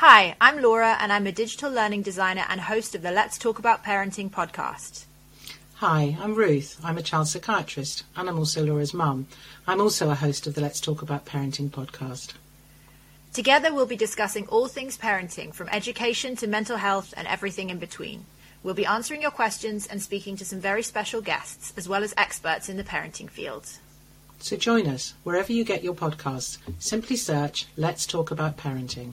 Hi, I'm Laura, and I'm a digital learning designer and host of the Let's Talk About Parenting podcast. Hi, I'm Ruth. I'm a child psychiatrist and I'm also Laura's mum. I'm also a host of the Let's Talk About Parenting podcast. Together, we'll be discussing all things parenting, from education to mental health and everything in between. We'll be answering your questions and speaking to some very special guests, as well as experts in the parenting field. So join us wherever you get your podcasts. Simply search Let's Talk About Parenting.